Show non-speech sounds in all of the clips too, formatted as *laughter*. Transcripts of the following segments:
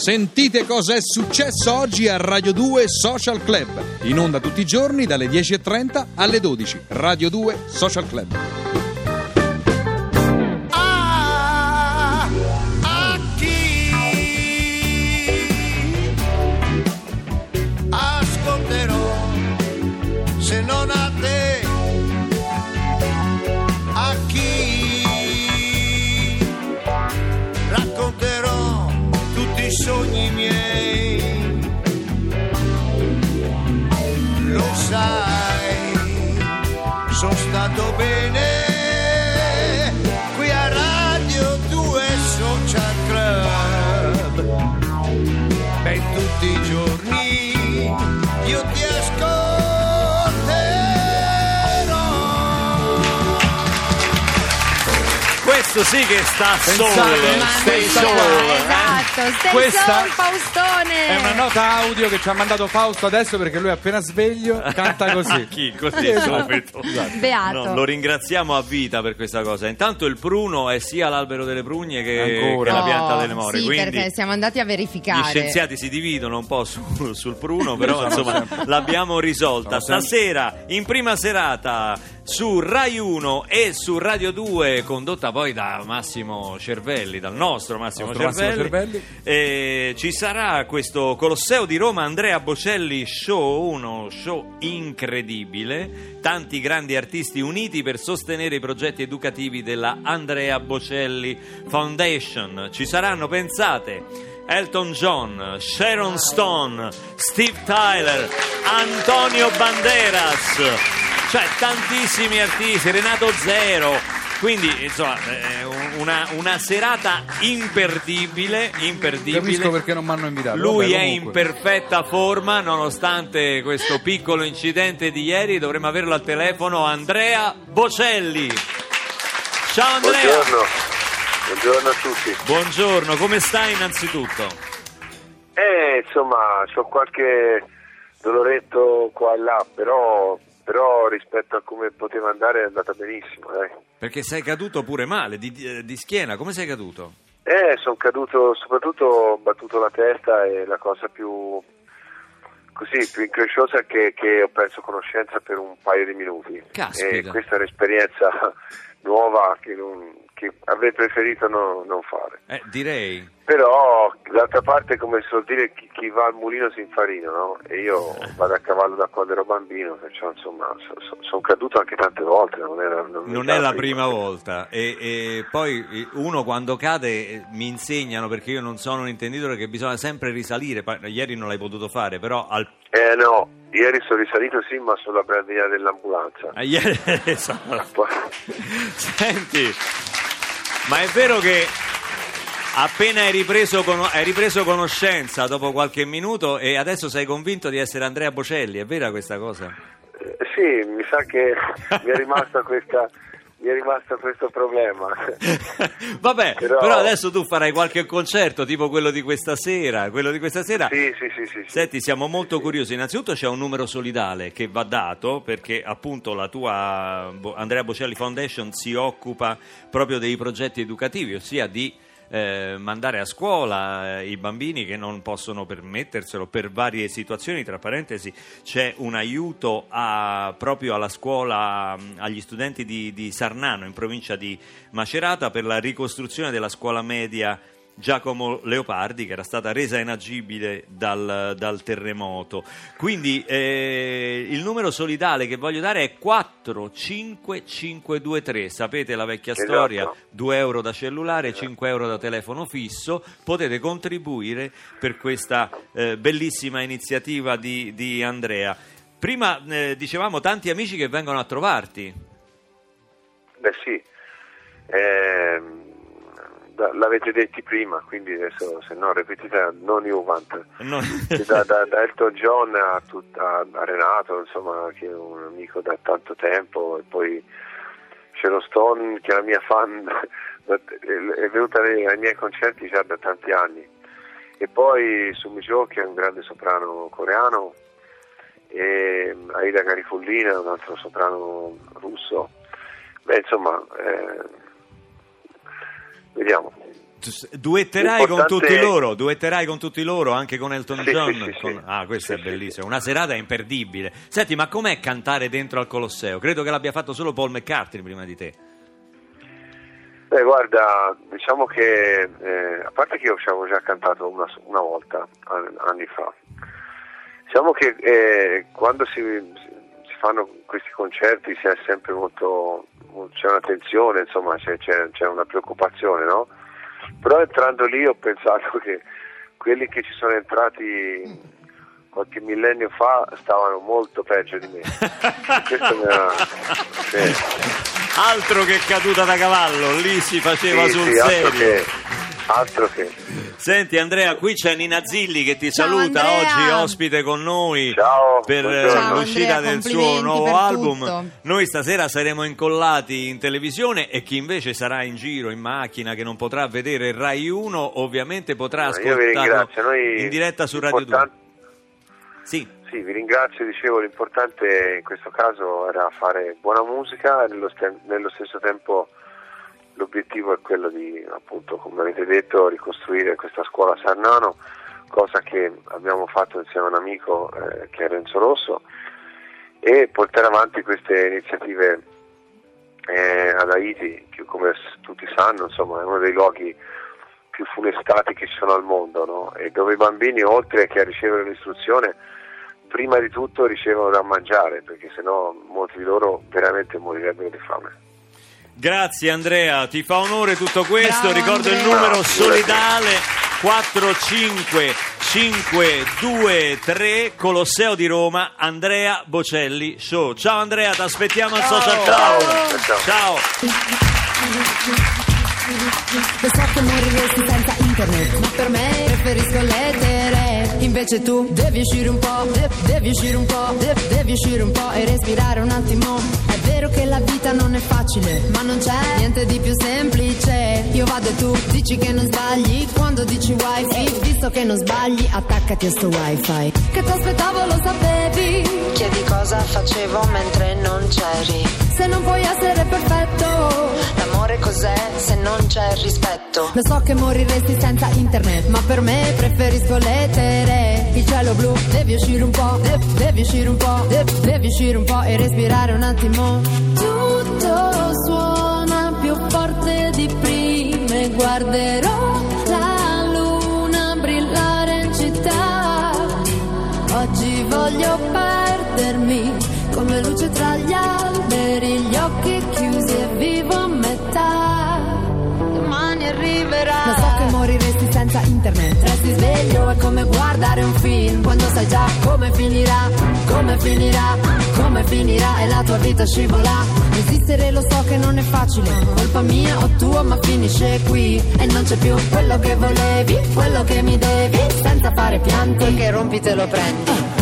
Sentite cosa è successo oggi a Radio 2 Social Club. In onda tutti i giorni dalle 10.30 alle 12. Radio 2 Social Club. Questo sì che sta Pensate, stay questa soul. qua- Esatto, stai Questa soul Faustone. È una nota audio che ci ha mandato Fausto adesso perché lui appena sveglio *laughs* canta così. Chi così Esatto. subito? Beato. No, lo ringraziamo a vita per questa cosa. Intanto il pruno è sia l'albero delle prugne che, che la pianta delle more. Sì, quindi perché siamo andati a verificare. gli scienziati si dividono un po' su- sul pruno, però insomma l'abbiamo risolta. Stasera, in prima serata, su Rai 1 e su Radio 2, condotta poi da Massimo Cervelli, dal nostro Massimo, Nostro Massimo Cervelli, Cervelli. eh, ci sarà questo Colosseo di Roma Andrea Bocelli Show, uno show incredibile, tanti grandi artisti uniti per sostenere i progetti educativi della Andrea Bocelli Foundation. Ci saranno, pensate, Elton John, Sharon Stone, Steve Tyler, Antonio Banderas, cioè tantissimi artisti, Renato Zero. Quindi, insomma, è una, una serata imperdibile, imperdibile. Capisco perché non mi hanno invitato. Lui Vabbè, è in perfetta forma nonostante questo piccolo incidente di ieri. Dovremmo averlo al telefono Andrea Bocelli. Ciao Andrea. Buongiorno, buongiorno a tutti. Buongiorno, come stai innanzitutto? Eh, insomma, ho qualche doloretto qua e là, però, però rispetto a come poteva andare è andata benissimo. Eh, Perché sei caduto pure male, di, di- di schiena, come sei caduto? eh sono caduto, soprattutto ho battuto la testa e la cosa più così, più incresciosa è che, che ho perso conoscenza per un paio di minuti. Caspita. E questa è un'esperienza *laughs* nuova che, non- che avrei preferito no- non fare. Eh, direi. Però d'altra parte come si suol dire chi, chi va al mulino si infarina, no? E io vado a cavallo da quando ero bambino, perciò insomma sono caduto anche tante volte, non, era, non, Non è la prima volta e, e poi eh, uno quando cade eh, mi insegnano perché io non sono un intenditore che bisogna sempre risalire, ieri non l'hai potuto fare però al Eh no, ieri sono risalito sì, ma sulla brandina dell'ambulanza. Ah, ieri, *laughs* esatto. Senti, ma è vero che appena hai ripreso, cono- hai ripreso conoscenza dopo qualche minuto e adesso sei convinto di essere Andrea Bocelli, è vera questa cosa? eh, sì, mi sa che mi è rimasta questa... Mi è rimasto questo problema. *laughs* Vabbè, però... Però- adesso tu farai qualche concerto tipo quello di questa sera, quello di questa sera. Sì, sì, sì, sì. sì. Senti, siamo molto curiosi. Innanzitutto c'è un numero solidale che va dato perché appunto la tua Andrea Bocelli Foundation si occupa proprio dei progetti educativi, ossia di eh, mandare a scuola eh, i bambini che non possono permetterselo per varie situazioni. Tra parentesi, c'è un aiuto a- proprio alla scuola, agli studenti di, di Sarnano in provincia di Macerata per la ricostruzione della scuola media. Giacomo Leopardi che era stata resa inagibile dal, dal terremoto. Quindi eh, il numero solidale che voglio dare è 45523. Sapete la vecchia Esatto. storia? 2 euro da cellulare, 5 euro da telefono fisso. Potete contribuire per questa eh, bellissima iniziativa di, di Andrea. Prima eh, dicevamo tanti amici che vengono a trovarti. Beh sì, Ehm, da- l'avete detti prima, quindi adesso se no ripetite non Juvent. No- Sì, da, da- da Elton John a, tutta- a Renato, insomma, che è un amico da tanto tempo, e poi Sharon Stone, che è la mia fan, *laughs* è venuta ai ai miei concerti già da tanti anni. E poi Sumi Jo, che è un grande soprano coreano, e Aida Garifullina, un altro soprano russo. Beh, insomma, eh, vediamo. Duetterai con loro, duetterai con tutti loro, anche con Elton Sì, John. sì, sì, con-. Ah, questo Sì, è sì, bellissimo. Una serata imperdibile. Senti, ma com'è cantare dentro al Colosseo? Credo che l'abbia fatto solo Paul McCartney prima di te. Beh, guarda, diciamo che eh, a parte che io ci avevo già cantato una, una volta an- anni fa, diciamo che eh, quando si fanno questi concerti si è sempre molto, c'è una tensione, insomma, c'è, c'è- c'è una preoccupazione, no? Però entrando lì ho pensato che quelli che ci sono entrati qualche millennio fa stavano molto peggio di me. *laughs* Ha... sì. Altro che caduta da cavallo, lì si faceva Sì, sul sì, altro serio. che, altro che. Senti Andrea, qui c'è Nina Zilli che ti Ciao, saluta Andrea. oggi ospite con noi Ciao, per eh, buongiorno. Ciao, l'uscita Andrea, del suo nuovo album. tutto. Noi stasera saremo incollati in televisione e chi invece sarà in giro in macchina che non potrà vedere Rai 1 ovviamente potrà Io vi ascoltarlo ringrazio. Noi in diretta su Radio 2. l'importan- Sì. Sì, vi ringrazio, dicevo, l'importante in questo caso era fare buona musica e nello, ste- nello stesso tempo l'obiettivo è quello di, appunto, come avete detto, ricostruire questa scuola a Sarnano, cosa che abbiamo fatto insieme a un amico eh, che è Renzo Rosso, e portare avanti queste iniziative eh, ad Haiti, che come tutti sanno insomma, è uno dei luoghi più funestati che ci sono al mondo, no? e dove i bambini, oltre che a ricevere l'istruzione, prima di tutto ricevono da mangiare, perché sennò molti di loro veramente morirebbero di fame. Grazie Andrea, ti fa onore tutto questo, Bravo, ricordo il Andrea. numero No, solidale 45523 Colosseo di Roma, Andrea Bocelli Show. Ciao Andrea, ti aspettiamo al social club. Ciao. Ciao. Lo so che moriresti senza internet, ma per me preferisco lettere. Invece tu devi uscire un po', de- devi uscire un po', de- devi uscire un po' e respirare un attimo. Vero che la vita non è facile, ma non c'è niente di più semplice. Io vado e tu dici che non sbagli quando dici wifi. Visto che non sbagli, attaccati a sto wifi. Che ti aspettavo lo sapevi. Chiedi cosa facevo mentre non c'eri. Se non puoi essere perfetto. C'è rispetto? Lo so che moriresti senza internet, ma per me preferisco lettere. Il cielo blu, devi uscire un po', de- devi uscire un po', de- devi uscire un po' e respirare un attimo. Tutto suona più forte di prima e guarderò la luna brillare in città. Oggi voglio perdermi come luce tra arriverà. Lo so che moriresti senza internet. Resti sveglio è come guardare un film. Quando sai già come finirà, come finirà, come finirà e la tua vita scivola. Resistere lo so che non è facile. Colpa mia o tua, ma finisce qui. E non c'è più quello che volevi, quello che mi devi. Senza fare pianti. Perché rompi te lo prendi.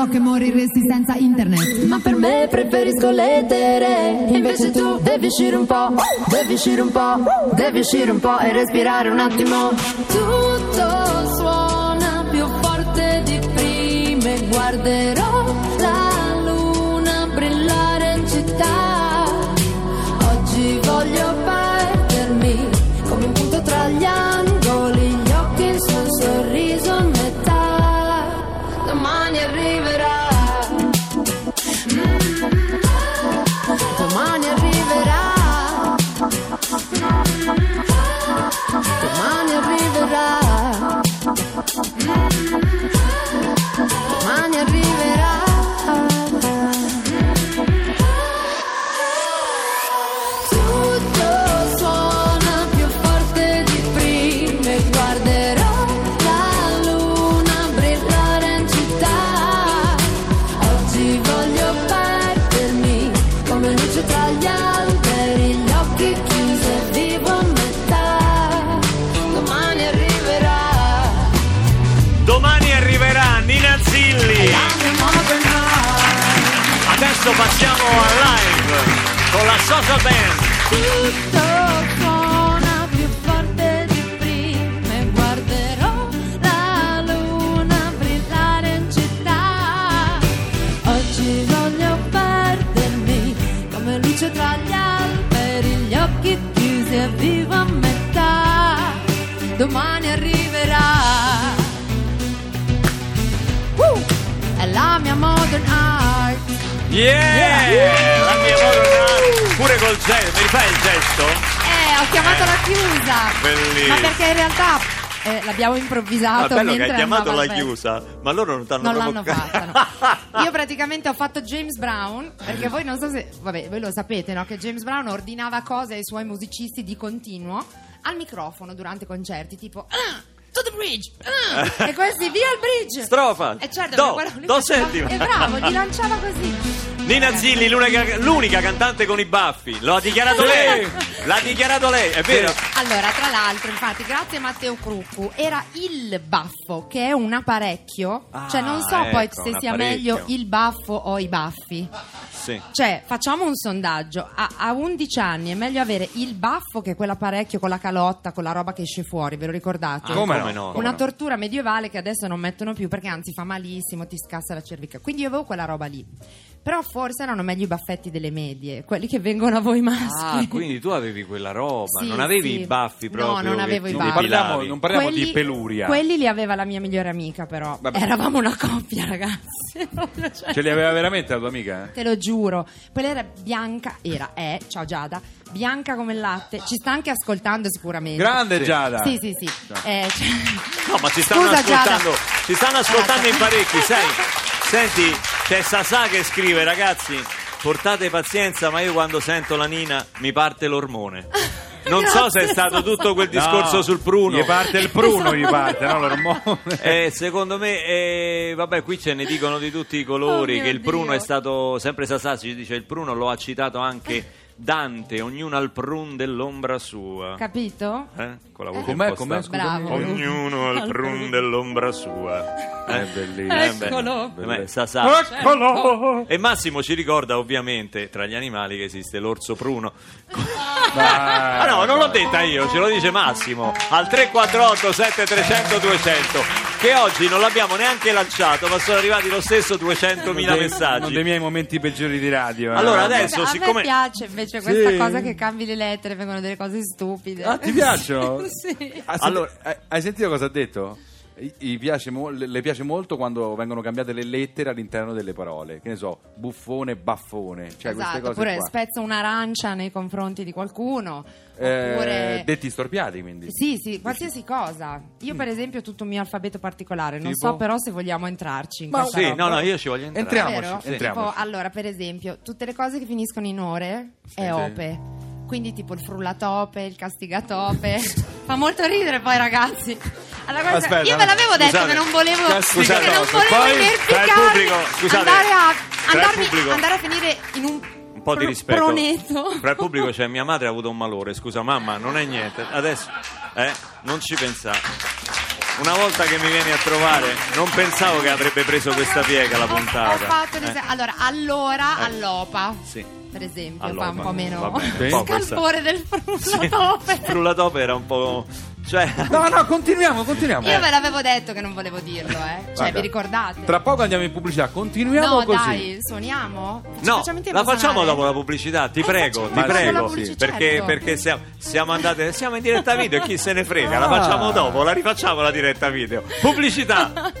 So che moriresti senza internet. Ma per me preferisco lettere Invece tu devi uscire un po' Devi uscire un po' Devi uscire un po' e respirare un attimo. Tutto suona più forte di prima E guarderò la luna brillare in città Adesso passiamo al live con la social band. Yeah! La mia modern pure col gesto, mi rifai il gesto? Eh, ho chiamato la chiusa. Bellissimo. Ma perché in realtà eh, l'abbiamo improvvisato Ma bello che hai chiamato la chiusa, ma loro non t'hanno Non l'hanno fatta, no. *laughs* Io praticamente ho fatto James Brown, perché voi non so se, vabbè, voi lo sapete, no? Che James Brown ordinava cose ai suoi musicisti di continuo al microfono durante i concerti, tipo "Ah, to the bridge, ah", e questi via il bridge. Strofa. E certo, Do, quello- do settima. E bravo, gli lanciava così. Nina Zilli, l'unica, l'unica cantante con i baffi. Lo ha dichiarato lei. L'ha dichiarato lei, è vero? Allora, tra l'altro, infatti, grazie a Matteo Cruccu, era il baffo, che è un apparecchio, Ah, cioè non so poi ecco, se un sia meglio il baffo o i baffi. Sì. Cioè, facciamo un sondaggio. A, a 11 anni è meglio avere il baffo che quell'apparecchio con la calotta, con la roba che esce fuori, ve lo ricordate? Ah, Come come no? Una tortura medievale che adesso non mettono più perché anzi fa malissimo, ti scassa la cervica. Quindi io avevo quella roba lì. Però forse erano meglio i baffetti delle medie, quelli che vengono a voi maschi. Ah, quindi tu avevi quella roba, Sì, non avevi sì. i baffi No, proprio? non che avevo i baffi. Non parliamo, non parliamo di Quelli- peluria. Quelli li aveva la mia migliore amica, però. Vabbè. Eravamo una coppia, ragazzi. *laughs* Cioè- Ce li aveva veramente la tua amica? eh? Te lo giuro. Quella era bianca, era, è, ciao Giada, bianca come il latte. Ci sta anche ascoltando sicuramente. Grande Giada. Sì, sì, sì. Eh, cioè- No, ma ci stanno Scusa, ascoltando, Giada. ci stanno ascoltando in parecchi, sai? Senti, c'è Sasà che scrive, ragazzi, portate pazienza, ma io quando sento la Nina mi parte l'ormone. *laughs* Non so se è stato tutto quel discorso No, sul pruno. Gli parte il pruno, gli parte, no? L'ormone. *laughs* Eh, secondo me, eh, vabbè, qui ce ne dicono di tutti i colori. Oh mio che il pruno Dio. è stato sempre Sasà ci dice il pruno lo ha citato anche *laughs* Dante, ognuno al prun dell'ombra sua. Capito? Eh? Con la voce Com'è, com'è? Bravo. Ognuno al prun dell'ombra sua. È Eh? bellissimo. Eh, Eccolo. beh, Sasà. Eccolo! E Massimo ci ricorda ovviamente tra gli animali che esiste l'orso pruno. Ah, *laughs* Ah no, non l'ho detta io, ce lo dice Massimo. Al 348 7300 200 che oggi non l'abbiamo neanche lanciato, ma sono arrivati lo stesso 200.000 Uno dei- Uno messaggi. dei miei momenti peggiori di radio. eh. Allora, Vabbè, adesso, a siccome- me piace invece questa Sì. cosa che cambi le lettere, vengono delle cose stupide. Ah, ti piacciono? *laughs* sì. Ah, Allora- eh, hai sentito cosa ha detto? Gli piace mo- le piace molto quando vengono cambiate le lettere all'interno delle parole. Che ne so, buffone, baffone. Cioè esatto, oppure qua. spezzo un'arancia nei confronti di qualcuno. Eh, Oppure... detti storpiati, quindi. Sì, sì, qualsiasi cosa. Io, per esempio, ho tutto il mio alfabeto particolare. Non Tipo? so però se vogliamo entrarci in Ma Sì, roba. no, no, io ci voglio entrare. Entriamoci, Vero? entriamoci. Tipo, allora, per esempio, tutte le cose che finiscono in ore è sì. ope. Quindi tipo il frullatope, il castigatope. *laughs* Fa molto ridere poi ragazzi. Allora, Aspetta, io ve l'avevo detto scusate. che non volevo, Castigatope. che non volevo Poi, tra il pubblico, scusate, andare a, tra il andarmi- andare a finire in un, Un po' di rispetto. proneto. Fra il pubblico c'è mia madre ha avuto un malore. Scusa, mamma, non è niente. Adesso, eh, non ci pensare. Una volta che mi vieni a trovare, non pensavo che avrebbe preso questa piega la puntata. Eh. Allora, allora, Eh. all'opa, Sì. per esempio, All'opa. fa un po' meno Va bene, Sì. po' questa- scalpore del frullatope. Sì, Frullatope era un po'. Cioè. No, no, continuiamo, continuiamo. Io ve l'avevo detto che non volevo dirlo, eh. Cioè, vi ricordate? Tra poco andiamo in pubblicità, continuiamo no, così. dai, suoniamo? Ci No, facciamo la facciamo suonare? dopo la pubblicità, ti Eh, prego, ti prego. la pubblicità, Perché, perché siamo, siamo andate, siamo in diretta video e chi se ne frega, la Ah. facciamo dopo, la rifacciamo la diretta video. Pubblicità! *laughs*